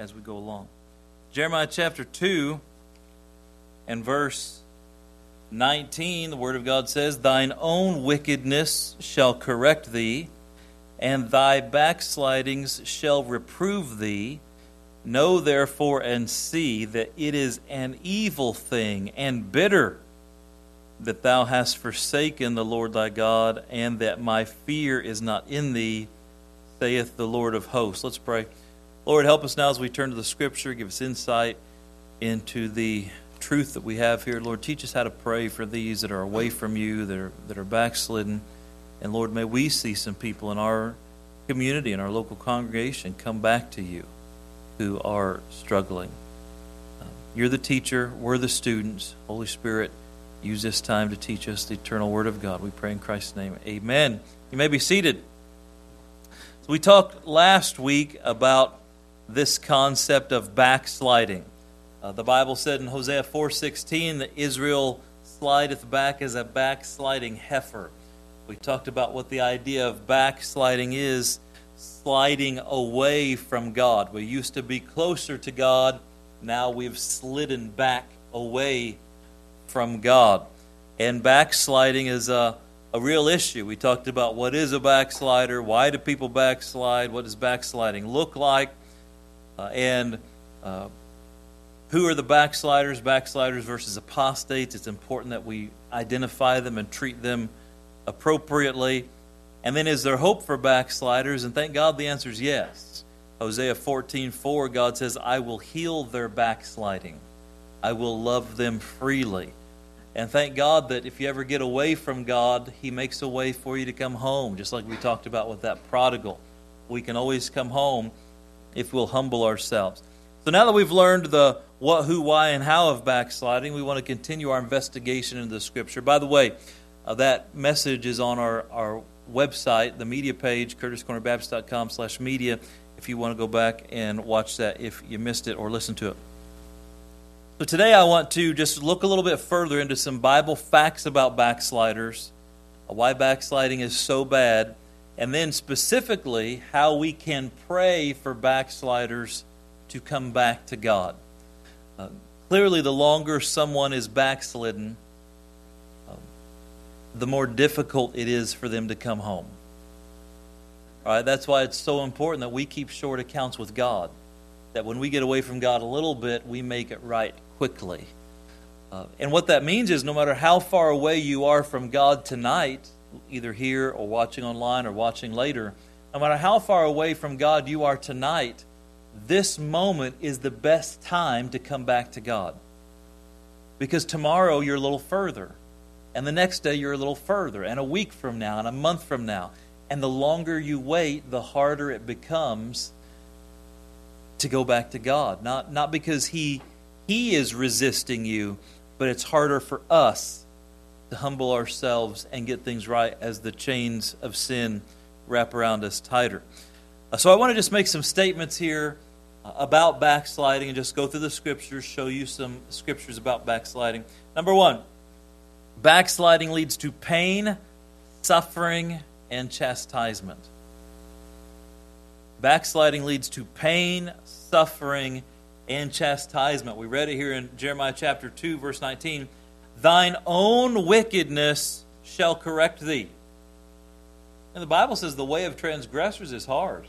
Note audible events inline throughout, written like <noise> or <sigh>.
as we go along. Jeremiah chapter 2 and verse 19, the Word of God says, Thine own wickedness shall correct thee, and thy backslidings shall reprove thee. Know therefore and see that it is an evil thing and bitter that thou hast forsaken the Lord thy God, and that my fear is not in thee, saith the Lord of hosts. Let's pray. Lord, help us now as we turn to the Scripture. Give us insight into the truth that we have here. Lord, teach us how to pray for these that are away from you, that are, that are backslidden. And Lord, may we see some people in our community, in our local congregation, come back to you who are struggling. Um, you're the teacher, we're the students. Holy Spirit, use this time to teach us the eternal Word of God. We pray in Christ's name. Amen. You may be seated. So we talked last week about this concept of backsliding. Uh, the Bible said in Hosea 4:16 that Israel slideth back as a backsliding heifer. We talked about what the idea of backsliding is, sliding away from God. We used to be closer to God, now we've slidden back away from God. And backsliding is a, a real issue. We talked about what is a backslider, why do people backslide, what does backsliding look like, and uh, who are the backsliders, backsliders versus apostates. It's important that we identify them and treat them appropriately. And then is there hope for backsliders? And thank God the answer is yes. Hosea 14 4, God says, I will heal their backsliding. I will love them freely. And thank God that if you ever get away from God, He makes a way for you to come home, just like we talked about with that prodigal. We can always come home if we'll humble ourselves. So now that we've learned the what, who, why, and how of backsliding, we want to continue our investigation into the Scripture. By the way, uh, that message is on our, our website, the media page, curtiscornerbaptist.com slash media, if you want to go back and watch that if you missed it or listen to it. So today I want to just look a little bit further into some Bible facts about backsliders, why backsliding is so bad, and then specifically how we can pray for backsliders to come back to God. Uh, clearly, the longer someone is backslidden, uh, the more difficult it is for them to come home. All right, that's why it's so important that we keep short accounts with God. That when we get away from God a little bit, we make it right quickly. Uh, and what that means is no matter how far away you are from God tonight, either here or watching online or watching later, no matter how far away from God you are tonight, this moment is the best time to come back to God. Because tomorrow you're a little further, and the next day you're a little further, and a week from now, and a month from now. And the longer you wait, the harder it becomes to go back to God. Not, not because he, he is resisting you, but it's harder for us to humble ourselves and get things right as the chains of sin wrap around us tighter. Uh, so I want to just make some statements here uh, about backsliding and just go through the scriptures, show you some scriptures about backsliding. Number one, backsliding leads to pain, suffering, and chastisement. Backsliding leads to pain, suffering, and chastisement. We read it here in Jeremiah chapter 2, verse 19. Thine own wickedness shall correct thee. And the Bible says the way of transgressors is hard.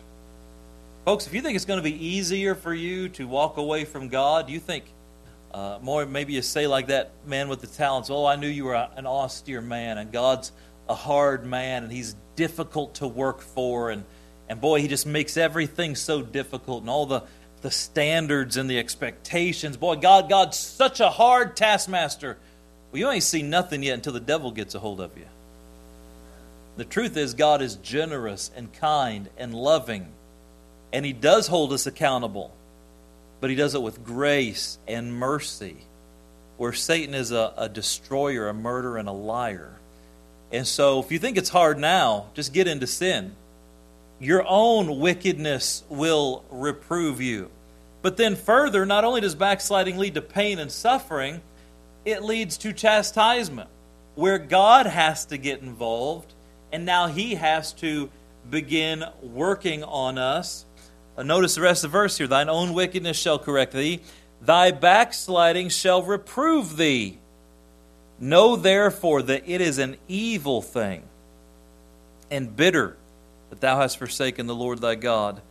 Folks, if you think it's going to be easier for you to walk away from God, you think uh, more, maybe you say like that man with the talents, oh, I knew you were an austere man, and God's a hard man, and he's difficult to work for, and, and boy, he just makes everything so difficult, and all the, the standards and the expectations. Boy, God, God's such a hard taskmaster. Well, you ain't seen nothing yet until the devil gets a hold of you. The truth is, God is generous and kind and loving and He does hold us accountable, but He does it with grace and mercy, where Satan is a, a destroyer, a murderer, and a liar. And so, if you think it's hard now, just get into sin. Your own wickedness will reprove you. But then, further, not only does backsliding lead to pain and suffering, it leads to chastisement, where God has to get involved, and now He has to begin working on us Uh, notice the rest of the verse here. Thine own wickedness shall correct thee, thy backsliding shall reprove thee. Know therefore that it is an evil thing and bitter that thou hast forsaken the Lord thy God,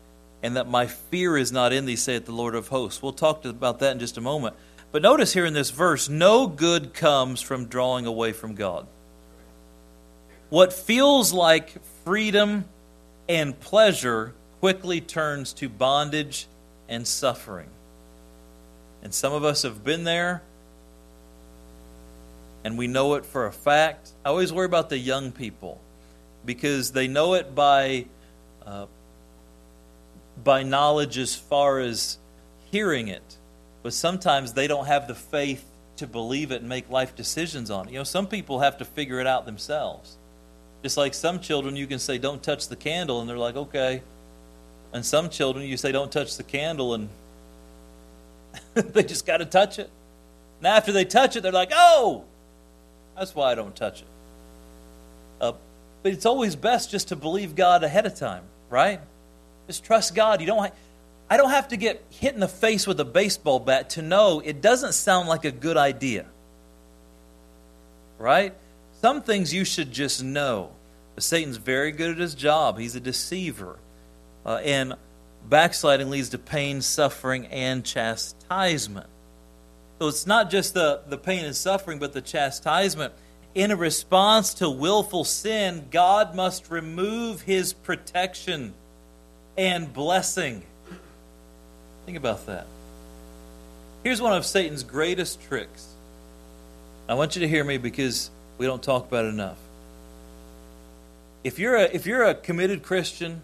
and that my fear is not in thee, saith the Lord of hosts. We'll talk about that in just a moment. But notice here in this verse, no good comes from drawing away from God. What feels like freedom and pleasure quickly turns to bondage and suffering. And some of us have been there, and we know it for a fact. I always worry about the young people because they know it by uh, by knowledge as far as hearing it, but sometimes they don't have the faith to believe it and make life decisions on it. You know, some people have to figure it out themselves. Just like some children, you can say, "Don't touch the candle," and they're like, "Okay." And some children, you say, "Don't touch the candle," and <laughs> they just got to touch it. And after they touch it, they're like, "Oh, that's why I don't touch it." Uh, but it's always best just to believe God ahead of time, right? Just trust God. You don't. Ha- I don't have to get hit in the face with a baseball bat to know it doesn't sound like a good idea, right? Some things you should just know. But Satan's very good at his job. He's a deceiver, uh, and backsliding leads to pain, suffering, and chastisement. So it's not just the, the pain and suffering, but the chastisement in a response to willful sin, God must remove his protection and blessing. Think about that. Here's one of Satan's greatest tricks. I want you to hear me because we don't talk about it enough. If you're a, if you're a committed Christian,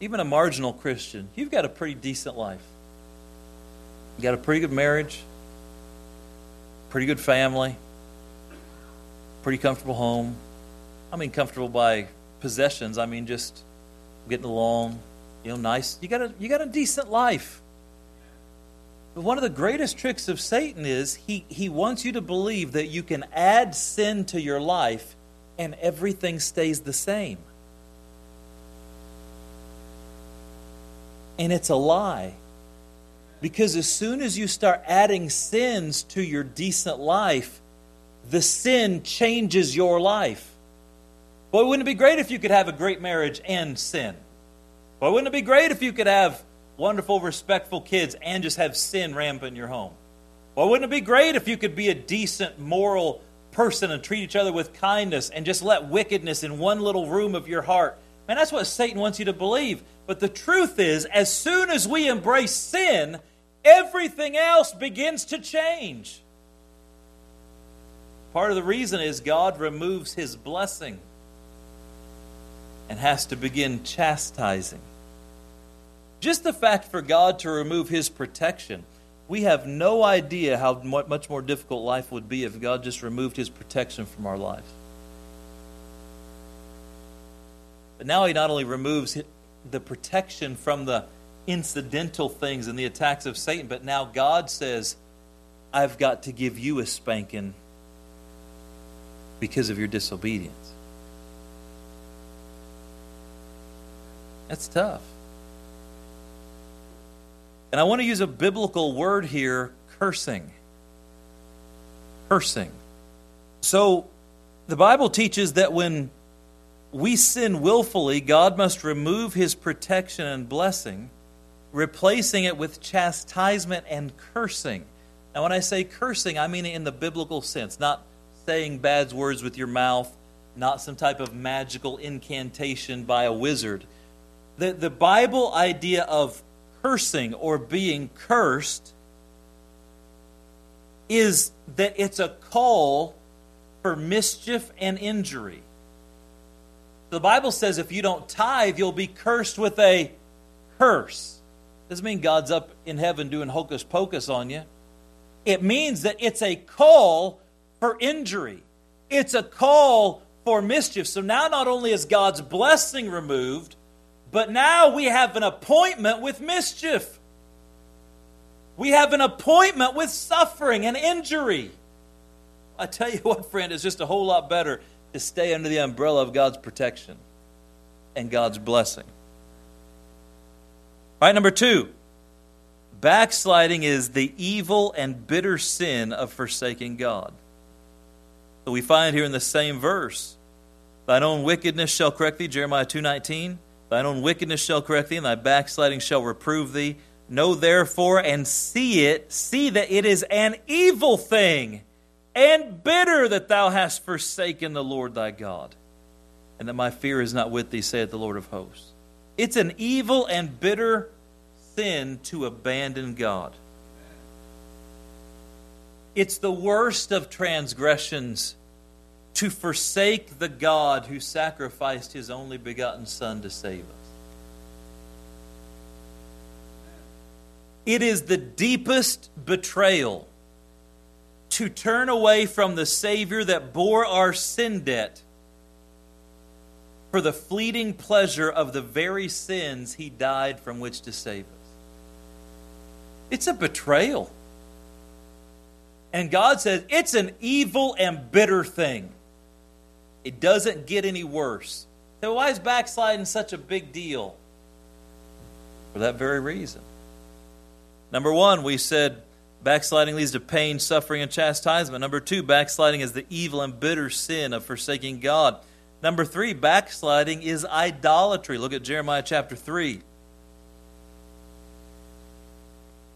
even a marginal Christian, you've got a pretty decent life. You got a pretty good marriage, pretty good family, pretty comfortable home. I mean, comfortable by possessions. I mean, just getting along. You know, nice. You got a you got a decent life. But one of the greatest tricks of Satan is he he wants you to believe that you can add sin to your life and everything stays the same. And it's a lie. Because as soon as you start adding sins to your decent life, the sin changes your life. Boy, wouldn't it be great if you could have a great marriage and sin? Boy, wouldn't it be great if you could have wonderful, respectful kids and just have sin rampant in your home? Boy, wouldn't it be great if you could be a decent, moral person and treat each other with kindness and just let wickedness in one little room of your heart? Man, that's what Satan wants you to believe. But the truth is, as soon as we embrace sin, everything else begins to change. Part of the reason is God removes his blessing and has to begin chastising. Just the fact for God to remove his protection, we have no idea how much more difficult life would be if God just removed his protection from our lives. But now he not only removes the protection from the incidental things and the attacks of Satan, but now God says, I've got to give you a spanking because of your disobedience. That's tough. And I want to use a biblical word here cursing. Cursing. So, the Bible teaches that when we sin willfully, God must remove his protection and blessing, replacing it with chastisement and cursing. Now, when I say cursing, I mean it in the biblical sense, not saying bad words with your mouth, not some type of magical incantation by a wizard. The, the Bible idea of cursing or being cursed is that it's a call for mischief and injury. The Bible says if you don't tithe, you'll be cursed with a curse. Doesn't mean God's up in heaven doing hocus pocus on you. It means that it's a call for injury. It's a call for mischief. So now not only is God's blessing removed, but now we have an appointment with mischief. We have an appointment with suffering and injury. I tell you <laughs> what, friend, it's just a whole lot better to stay under the umbrella of God's protection and God's blessing. All right, number two. Backsliding is the evil and bitter sin of forsaking God. So we find here in the same verse, thine own wickedness shall correct thee, Jeremiah 2:19. Thine own wickedness shall correct thee, and thy backsliding shall reprove thee. Know therefore and see it, see that it is an evil thing and bitter that thou hast forsaken the Lord thy God, and that my fear is not with thee, saith the Lord of hosts. It's an evil and bitter sin to abandon God. It's the worst of transgressions to forsake the God who sacrificed his only begotten Son to save us. It is the deepest betrayal to turn away from the Savior that bore our sin debt for the fleeting pleasure of the very sins he died from which to save us. It's a betrayal. And God says it's an evil and bitter thing. It doesn't get any worse. So, why is backsliding such a big deal? For that very reason. Number one, we said backsliding leads to pain, suffering, and chastisement. Number two, backsliding is the evil and bitter sin of forsaking God. Number three, backsliding is idolatry. Look at Jeremiah chapter 3.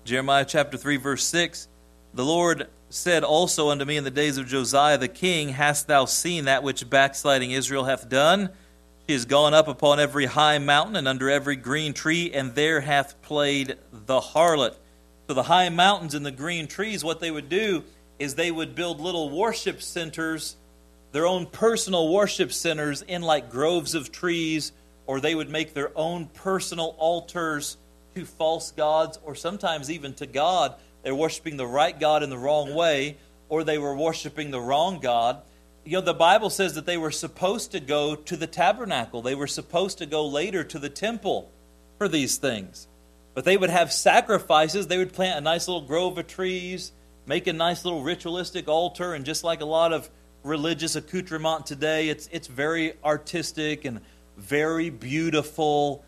Jeremiah chapter 3, verse 6. The Lord said also unto me in the days of Josiah the king, Hast thou seen that which backsliding Israel hath done? She has gone up upon every high mountain and under every green tree, and there hath played the harlot. So the high mountains and the green trees, what they would do is they would build little worship centers, their own personal worship centers in like groves of trees, or they would make their own personal altars to false gods, or sometimes even to God they're worshiping the right God in the wrong way, or they were worshiping the wrong God. You know, the Bible says that they were supposed to go to the tabernacle, they were supposed to go later to the temple for these things. But they would have sacrifices, they would plant a nice little grove of trees, make a nice little ritualistic altar, and just like a lot of religious accoutrement today, it's, it's very artistic and very beautiful,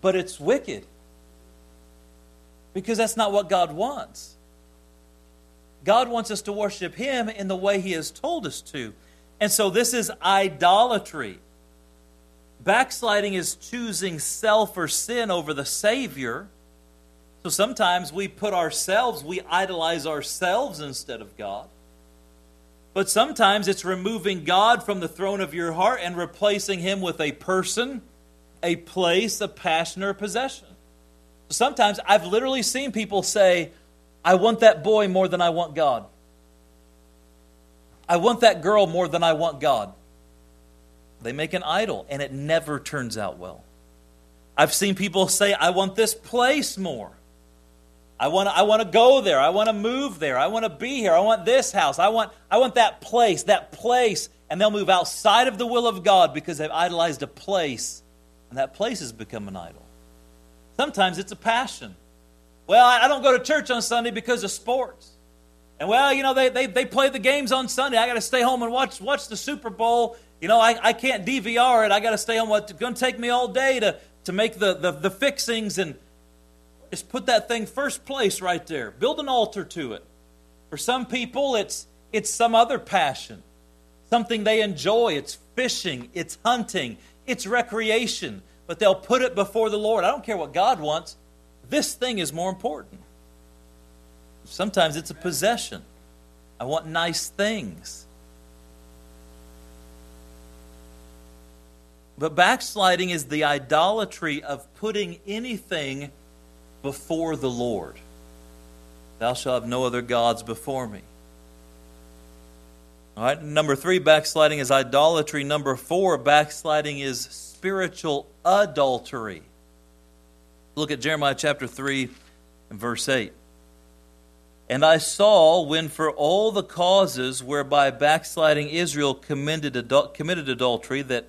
but it's wicked because that's not what God wants. God wants us to worship Him in the way He has told us to. And so this is idolatry. Backsliding is choosing self or sin over the Savior. So sometimes we put ourselves, we idolize ourselves instead of God. But sometimes it's removing God from the throne of your heart and replacing Him with a person, a place, a passion, or a possession. Sometimes I've literally seen people say, I want that boy more than I want God. I want that girl more than I want God. They make an idol, and it never turns out well. I've seen people say, I want this place more. I want, I want to go there. I want to move there. I want to be here. I want this house. I want, I want that place, that place. And they'll move outside of the will of God because they've idolized a place, and that place has become an idol. Sometimes it's a passion. Well, I don't go to church on Sunday because of sports. And well, you know, they, they, they play the games on Sunday. I got to stay home and watch, watch the Super Bowl. You know, I, I can't DVR it. I got to stay home. It's going to take me all day to, to make the, the, the fixings and just put that thing first place right there. Build an altar to it. For some people, it's, it's some other passion, something they enjoy. It's fishing, it's hunting, it's recreation but they'll put it before the Lord. I don't care what God wants. This thing is more important. Sometimes it's a possession. I want nice things. But backsliding is the idolatry of putting anything before the Lord. Thou shalt have no other gods before me. All right, number three, backsliding is idolatry. Number four, backsliding is spiritual adultery. Look at Jeremiah chapter 3 and verse 8. And I saw when for all the causes whereby backsliding Israel committed, adul- committed adultery that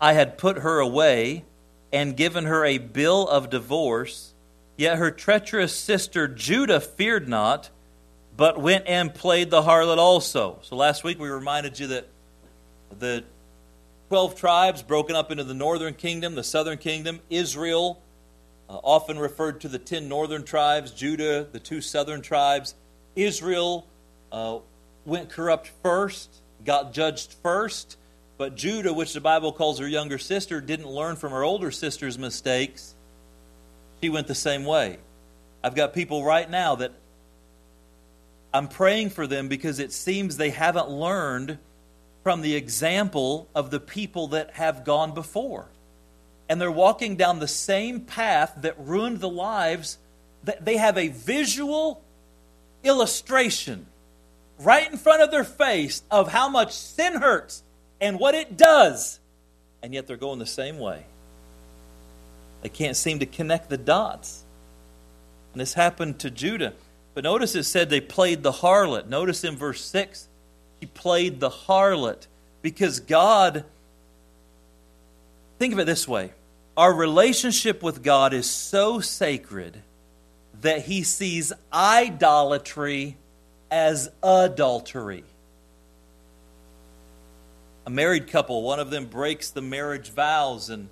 I had put her away and given her a bill of divorce, yet her treacherous sister Judah feared not, but went and played the harlot also. So last week we reminded you that the 12 tribes broken up into the northern kingdom, the southern kingdom. Israel uh, often referred to the ten northern tribes, Judah, the two southern tribes. Israel uh, went corrupt first, got judged first, but Judah, which the Bible calls her younger sister, didn't learn from her older sister's mistakes. She went the same way. I've got people right now that I'm praying for them because it seems they haven't learned from the example of the people that have gone before. And they're walking down the same path that ruined the lives. They have a visual illustration right in front of their face of how much sin hurts and what it does. And yet they're going the same way. They can't seem to connect the dots. And this happened to Judah. But notice it said they played the harlot. Notice in verse 6, he played the harlot because God, think of it this way our relationship with God is so sacred that he sees idolatry as adultery. A married couple, one of them breaks the marriage vows and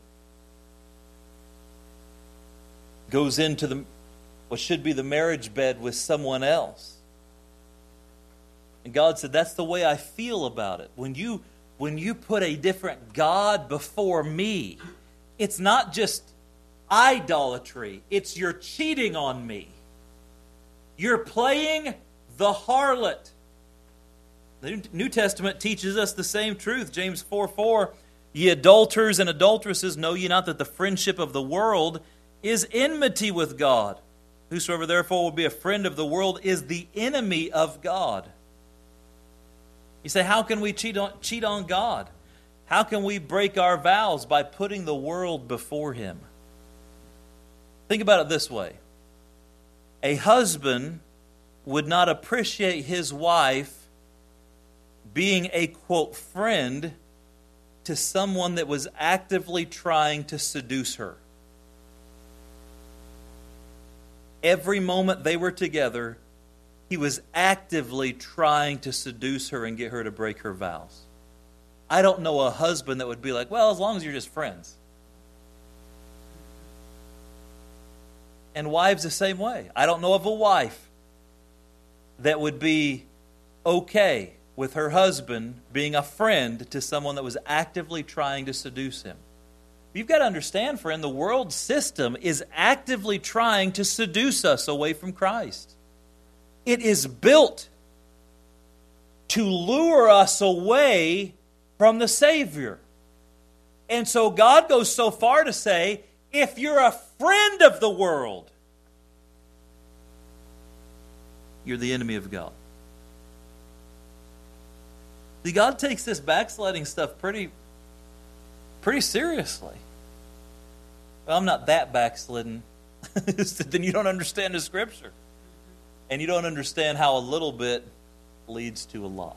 goes into the what should be the marriage bed with someone else. And God said, That's the way I feel about it. When you when you put a different God before me, it's not just idolatry, it's you're cheating on me. You're playing the harlot. The New Testament teaches us the same truth. James 4 4 Ye adulterers and adulteresses, know ye not that the friendship of the world is enmity with God? Whosoever therefore will be a friend of the world is the enemy of God. You say, how can we cheat on, cheat on God? How can we break our vows by putting the world before Him? Think about it this way a husband would not appreciate his wife being a quote friend to someone that was actively trying to seduce her. Every moment they were together, he was actively trying to seduce her and get her to break her vows. I don't know a husband that would be like, well, as long as you're just friends. And wives the same way. I don't know of a wife that would be okay with her husband being a friend to someone that was actively trying to seduce him. You've got to understand, friend, the world system is actively trying to seduce us away from Christ. It is built to lure us away from the Savior. And so God goes so far to say if you're a friend of the world, you're the enemy of God. See, God takes this backsliding stuff pretty pretty seriously. Well, I'm not that backslidden. <laughs> then you don't understand the scripture. And you don't understand how a little bit leads to a lot.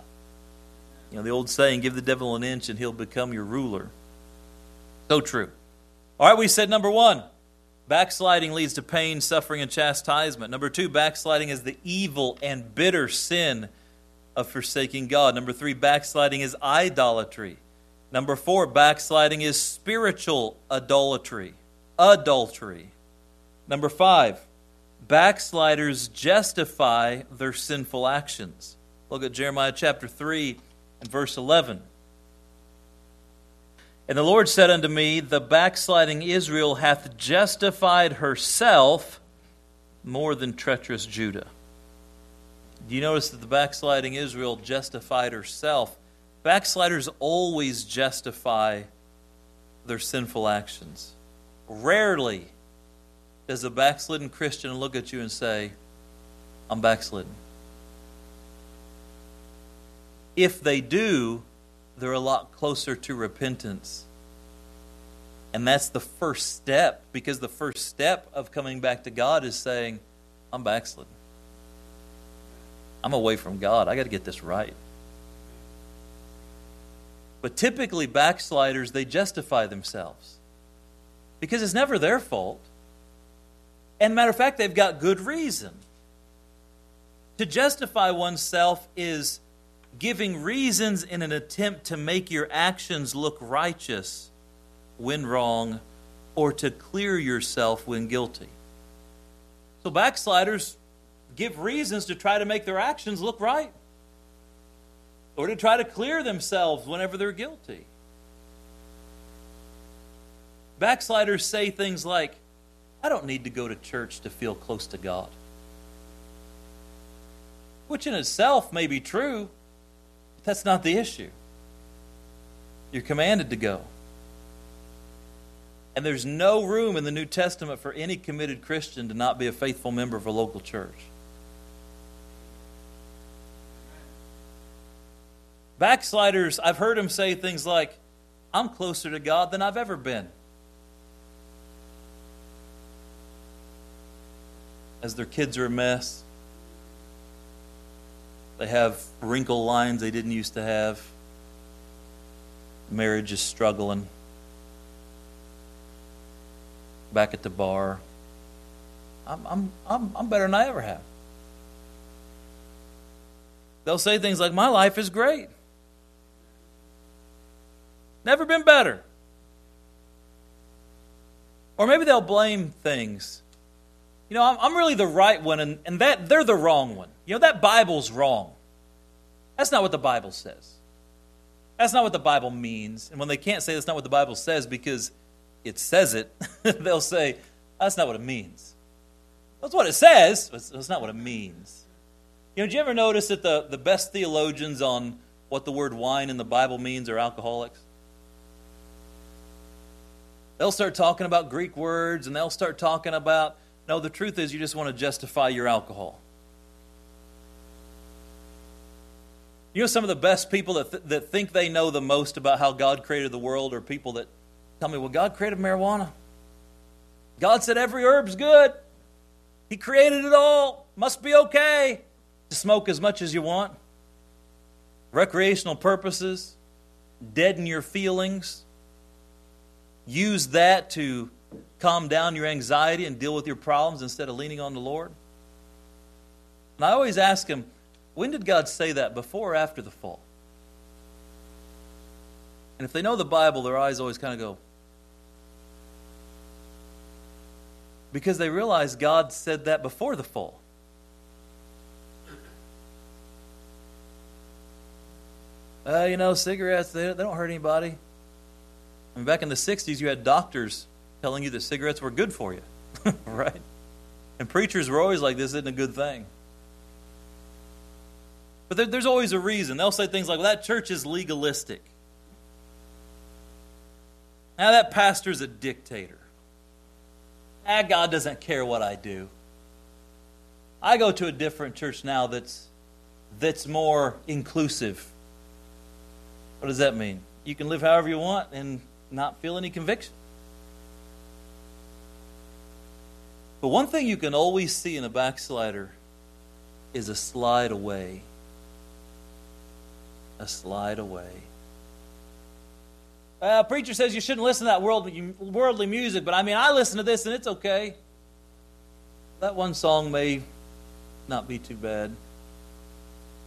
You know, the old saying, give the devil an inch and he'll become your ruler. So true. All right, we said number one, backsliding leads to pain, suffering, and chastisement. Number two, backsliding is the evil and bitter sin of forsaking God. Number three, backsliding is idolatry. Number four, backsliding is spiritual idolatry. Adultery. Number five, backsliders justify their sinful actions. Look at Jeremiah chapter 3 and verse 11. And the Lord said unto me, The backsliding Israel hath justified herself more than treacherous Judah. Do you notice that the backsliding Israel justified herself Backsliders always justify their sinful actions. Rarely does a backslidden Christian look at you and say, I'm backslidden. If they do, they're a lot closer to repentance. And that's the first step, because the first step of coming back to God is saying, I'm backslidden. I'm away from God. I got to get this right. But typically, backsliders, they justify themselves because it's never their fault. And matter of fact, they've got good reason. To justify oneself is giving reasons in an attempt to make your actions look righteous when wrong or to clear yourself when guilty. So backsliders give reasons to try to make their actions look right or to try to clear themselves whenever they're guilty. Backsliders say things like, I don't need to go to church to feel close to God. Which in itself may be true, but that's not the issue. You're commanded to go. And there's no room in the New Testament for any committed Christian to not be a faithful member of a local church. Backsliders, I've heard them say things like, I'm closer to God than I've ever been. As their kids are a mess, they have wrinkle lines they didn't used to have, marriage is struggling back at the bar. I'm, I'm, I'm, I'm better than I ever have. They'll say things like, My life is great. Never been better. Or maybe they'll blame things. You know, I'm, I'm really the right one, and, and that they're the wrong one. You know, that Bible's wrong. That's not what the Bible says. That's not what the Bible means. And when they can't say that's not what the Bible says because it says it, <laughs> they'll say, that's not what it means. That's what it says, that's not what it means. You know, did you ever notice that the, the best theologians on what the word wine in the Bible means are alcoholics? They'll start talking about Greek words and they'll start talking about, no, the truth is you just want to justify your alcohol. You know, some of the best people that, th- that think they know the most about how God created the world are people that Tell me, well, God created marijuana. God said every herb's good. He created it all. Must be okay to smoke as much as you want. Recreational purposes, deaden your feelings. Use that to calm down your anxiety and deal with your problems instead of leaning on the Lord. And I always ask him, when did God say that, before or after the fall? And if they know the Bible, their eyes always kind of go, because they realize God said that before the fall. Uh, you know, cigarettes, they, they don't hurt anybody. I mean, back in the 60s, you had doctors telling you that cigarettes were good for you, <laughs> right? And preachers were always like, this isn't a good thing. But there, there's always a reason. They'll say things like, well, that church is legalistic. Now, that pastor's a dictator ah, God doesn't care what I do. I go to a different church now that's that's more inclusive. What does that mean? You can live however you want and not feel any conviction. But one thing you can always see in a backslider is a slide away. A slide away. Uh, preacher says you shouldn't listen to that worldly, worldly music, but I mean, I listen to this and it's okay. That one song may not be too bad.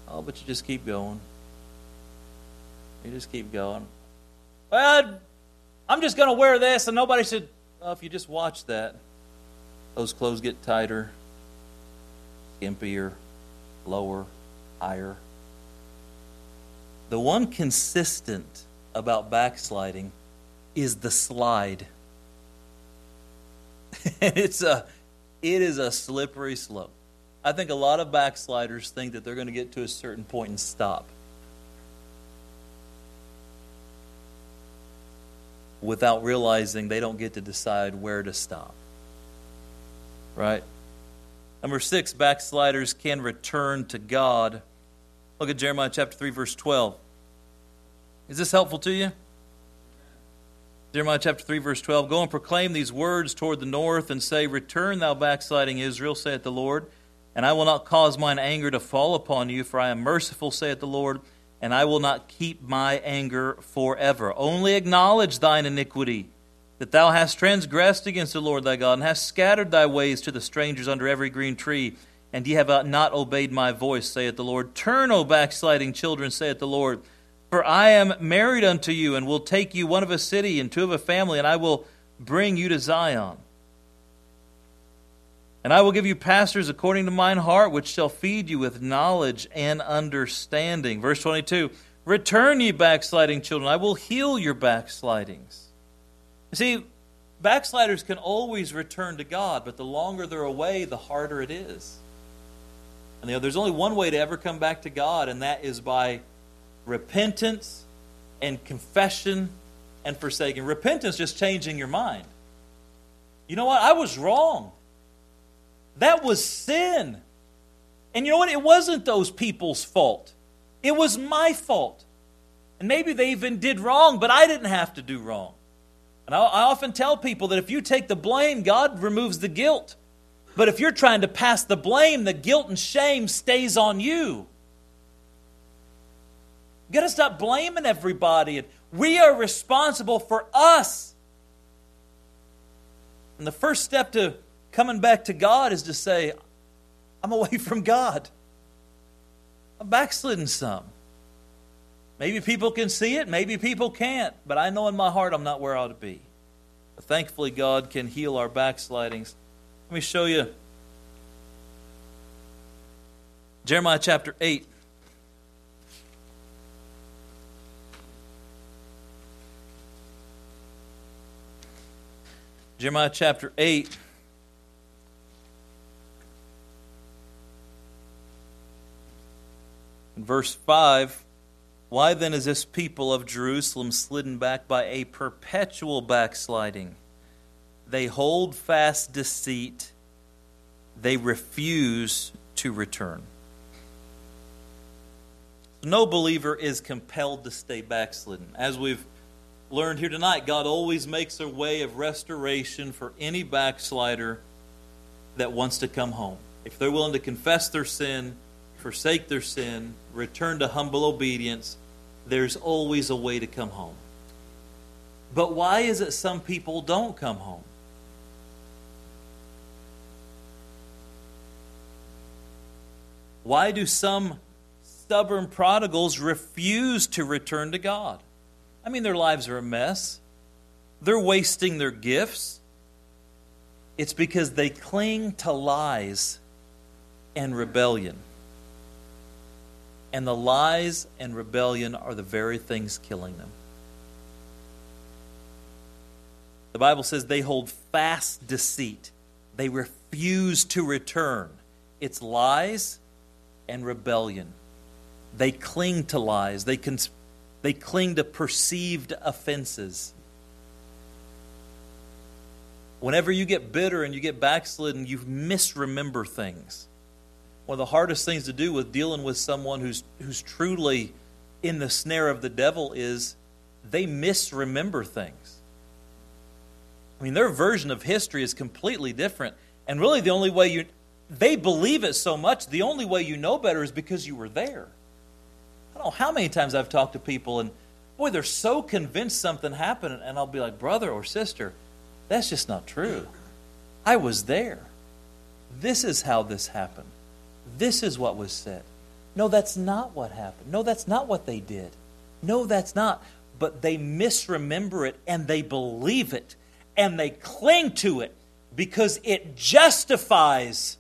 Oh, but you just keep going. You just keep going. Well, I'm just going to wear this, and nobody should. Well, if you just watch that, those clothes get tighter, skimpier, lower, higher. The one consistent about backsliding is the slide. <laughs> it's a it is a slippery slope. I think a lot of backsliders think that they're going to get to a certain point and stop. Without realizing they don't get to decide where to stop. Right? Number six, backsliders can return to God. Look at Jeremiah chapter 3, verse 12. Is this helpful to you? Jeremiah chapter 3, verse 12. Go and proclaim these words toward the north and say, Return, thou backsliding Israel, saith the Lord, and I will not cause mine anger to fall upon you, for I am merciful, saith the Lord, and I will not keep my anger forever. Only acknowledge thine iniquity, that thou hast transgressed against the Lord thy God, and hast scattered thy ways to the strangers under every green tree, and ye have not obeyed my voice, saith the Lord. Turn, O backsliding children, saith the Lord. For I am married unto you, and will take you one of a city and two of a family, and I will bring you to Zion. And I will give you pastors according to mine heart, which shall feed you with knowledge and understanding. Verse 22 Return, ye backsliding children, I will heal your backslidings. See, backsliders can always return to God, but the longer they're away, the harder it is. And you know, there's only one way to ever come back to God, and that is by repentance and confession and forsaking. Repentance just changing your mind. You know what? I was wrong. That was sin. And you know what? It wasn't those people's fault. It was my fault. And maybe they even did wrong, but I didn't have to do wrong. And I, I often tell people that if you take the blame, God removes the guilt. But if you're trying to pass the blame, the guilt and shame stays on you. You got to stop blaming everybody. And We are responsible for us. And the first step to coming back to God is to say, I'm away <laughs> from God. I'm backslidden some. Maybe people can see it, maybe people can't, but I know in my heart I'm not where I ought to be. But thankfully, God can heal our backslidings. Let me show you Jeremiah chapter 8. Jeremiah chapter 8. In verse 5, why then is this people of Jerusalem slidden back by a perpetual backsliding? They hold fast deceit, they refuse to return. No believer is compelled to stay backslidden. As we've learned here tonight, God always makes a way of restoration for any backslider that wants to come home. If they're willing to confess their sin, forsake their sin, return to humble obedience, there's always a way to come home. But why is it some people don't come home? Why do some stubborn prodigals refuse to return to God? I mean, their lives are a mess. They're wasting their gifts. It's because they cling to lies and rebellion. And the lies and rebellion are the very things killing them. The Bible says they hold fast deceit, they refuse to return. It's lies and rebellion. They cling to lies, they, cons- they cling to perceived offenses. Whenever you get bitter and you get backslidden, you misremember things one of the hardest things to do with dealing with someone who's who's truly in the snare of the devil is they misremember things. I mean, their version of history is completely different. And really the only way you they believe it so much, the only way you know better is because you were there. I don't know how many times I've talked to people and boy, they're so convinced something happened and I'll be like, "Brother or sister, that's just not true. I was there. This is how this happened." This is what was said. No, that's not what happened. No, that's not what they did. No, that's not. But they misremember it and they believe it and they cling to it because it justifies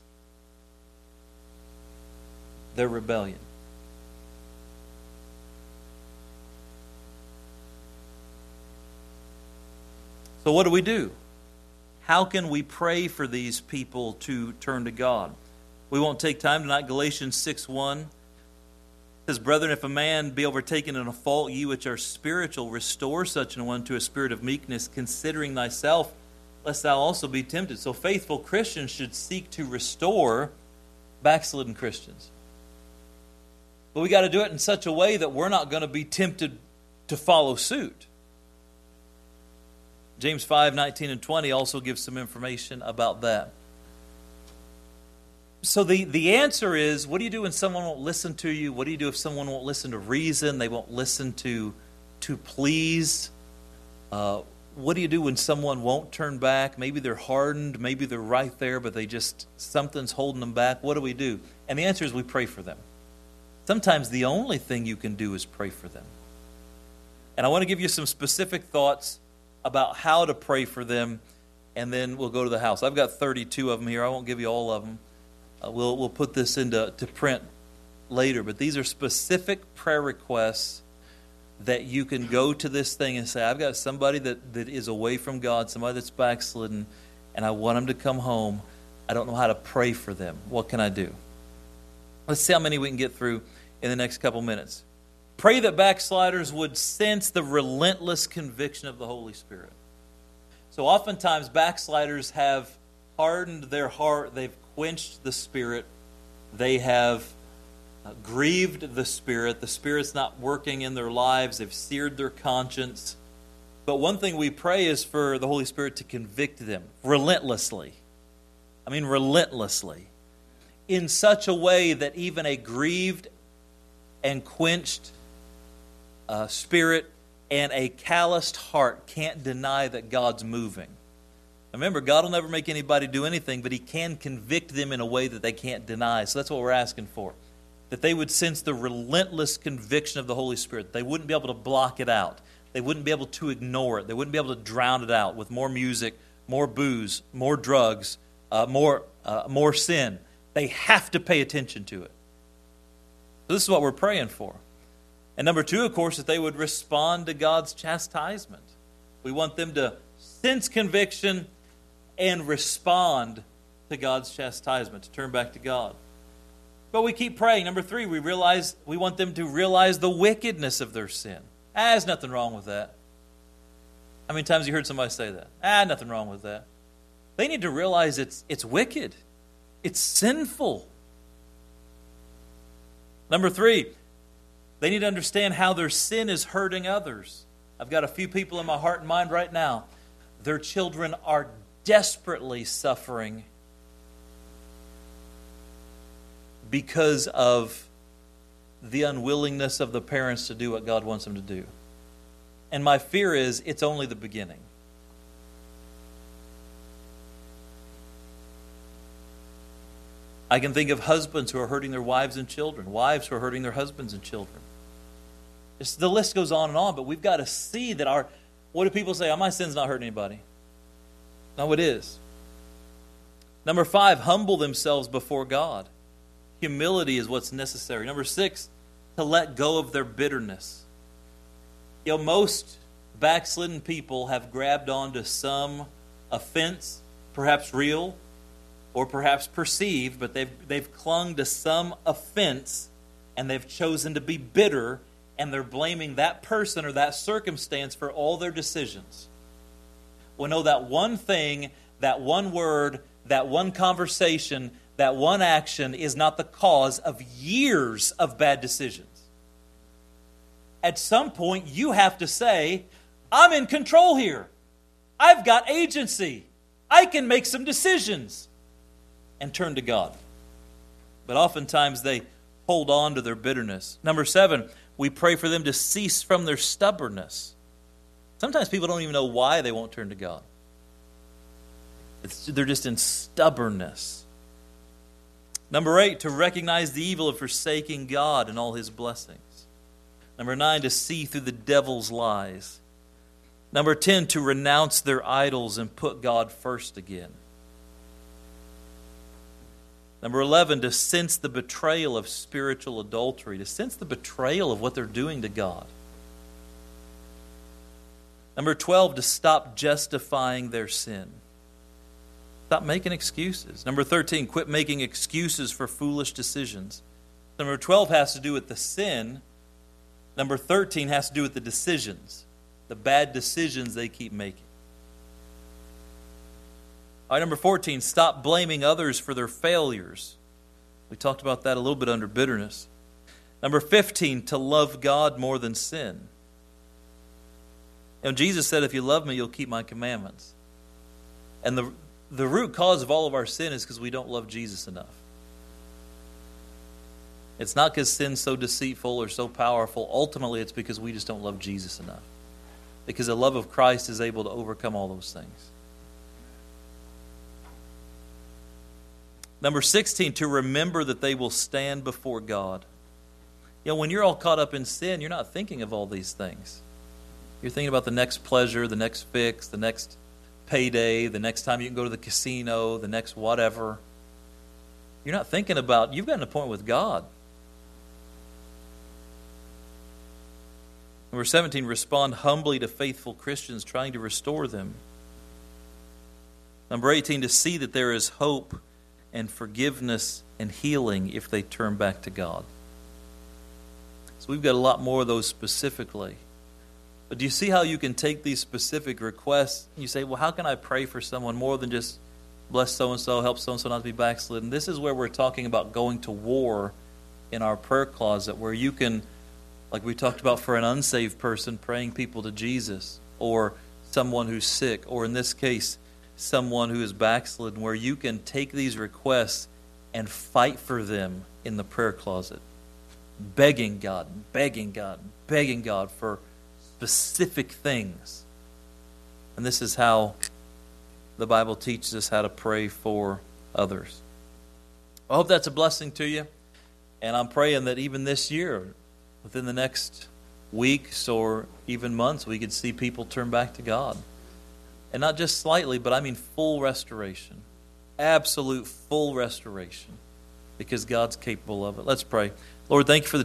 their rebellion. So, what do we do? How can we pray for these people to turn to God? We won't take time tonight. Galatians 6 1 says, Brethren, if a man be overtaken in a fault, ye which are spiritual, restore such an one to a spirit of meekness, considering thyself, lest thou also be tempted. So faithful Christians should seek to restore backslidden Christians. But we got to do it in such a way that we're not going to be tempted to follow suit. James 5 19 and 20 also gives some information about that so the, the answer is what do you do when someone won't listen to you? What do you do if someone won't listen to reason? They won't listen to, to please? Uh, what do you do when someone won't turn back? Maybe they're hardened, maybe they're right there, but they just, something's holding them back. What do we do? And the answer is we pray for them. Sometimes the only thing you can do is pray for them. And I want to give you some specific thoughts about how to pray for them, and then we'll go to the house. I've got 32 of them here. I won't give you all of them. Uh, we'll, we'll put this into to print later, but these are specific prayer requests that you can go to this thing and say, I've got somebody that, that is away from God, somebody that's backslidden, and I want them to come home. I don't know how to pray for them. What can I do? Let's see how many we can get through in the next couple minutes. Pray that backsliders would sense the relentless conviction of the Holy Spirit. So, oftentimes, backsliders have hardened their heart, they've quenched the Spirit, they have uh, grieved the Spirit. The Spirit's not working in their lives, they've seared their conscience. But one thing we pray is for the Holy Spirit to convict them relentlessly. I mean, relentlessly. In such a way that even a grieved and quenched uh, spirit and a calloused heart can't deny that God's moving. Remember, God will never make anybody do anything, but He can convict them in a way that they can't deny. So that's what we're asking for. That they would sense the relentless conviction of the Holy Spirit. They wouldn't be able to block it out. They wouldn't be able to ignore it. They wouldn't be able to drown it out with more music, more booze, more drugs, uh, more, uh, more sin. They have to pay attention to it. So this is what we're praying for. And number two, of course, that they would respond to God's chastisement. We want them to sense conviction and respond to God's chastisement, to turn back to God. But we keep praying. Number three, we realize we want them to realize the wickedness of their sin. Ah, there's nothing wrong with that. How many times you heard somebody say that? Ah, nothing wrong with that. They need to realize it's it's wicked. It's sinful. Number three, they need to understand how their sin is hurting others. I've got a few people in my heart and mind right now. Their children are desperately suffering because of the unwillingness of the parents to do what God wants them to do. And my fear is it's only the beginning. I can think of husbands who are hurting their wives and children, wives who are hurting their husbands and children. It's, the list goes on and on, but we've got to see that our. What do people say? Oh, my sin's not hurting anybody. No, it is. Number five, humble themselves before God. Humility is what's necessary. Number six, to let go of their bitterness. You know, most backslidden people have grabbed onto some offense, perhaps real or perhaps perceived, but they've, they've clung to some offense and they've chosen to be bitter and they're blaming that person or that circumstance for all their decisions. Well, know that one thing, that one word, that one conversation, that one action is not the cause of years of bad decisions. At some point, you have to say, I'm in control here. I've got agency. I can make some decisions and turn to God. But oftentimes they hold on to their bitterness. Number seven, we pray for them to cease from their stubbornness. Sometimes people don't even know why they won't turn to God. It's, they're just in stubbornness. Number eight, to recognize the evil of forsaking God and all his blessings. Number nine, to see through the devil's lies. Number 10, to renounce their idols and put God first again. Number 11, to sense the betrayal of spiritual adultery, to sense the betrayal of what they're doing to God. Number 12, to stop justifying their sin. Stop making excuses. Number 13, quit making excuses for foolish decisions. Number 12 has to do with the sin. Number 13 has to do with the decisions, the bad decisions they keep making. All right, number 14, stop blaming others for their failures. We talked about that a little bit under bitterness. Number 15, to love God more than sin. You know, Jesus said, If you love me, you'll keep my commandments. And the, the root cause of all of our sin is because we don't love Jesus enough. It's not because sin's so deceitful or so powerful. Ultimately, it's because we just don't love Jesus enough. Because the love of Christ is able to overcome all those things. Number 16, to remember that they will stand before God. You know, when you're all caught up in sin, you're not thinking of all these things. You're thinking about the next pleasure, the next fix, the next payday, the next time you can go to the casino, the next whatever. You're not thinking about, you've got an appointment with God. Number 17, respond humbly to faithful Christians trying to restore them. Number 18, to see that there is hope and forgiveness and healing if they turn back to God. So we've got a lot more of those specifically. But do you see how you can take these specific requests? You say, well, how can I pray for someone more than just bless so and so, help so and so not to be backslidden? This is where we're talking about going to war in our prayer closet, where you can like we talked about for an unsaved person, praying people to Jesus, or someone who's sick, or in this case, someone who is backslidden, where you can take these requests and fight for them in the prayer closet, begging God, begging God, begging God for specific things. And this is how the Bible teaches us how to pray for others. I hope that's a blessing to you. And I'm praying that even this year, within the next weeks or even months, we could see people turn back to God. And not just slightly, but I mean full restoration. Absolute full restoration. Because God's capable of it. Let's pray. Lord, thank you for the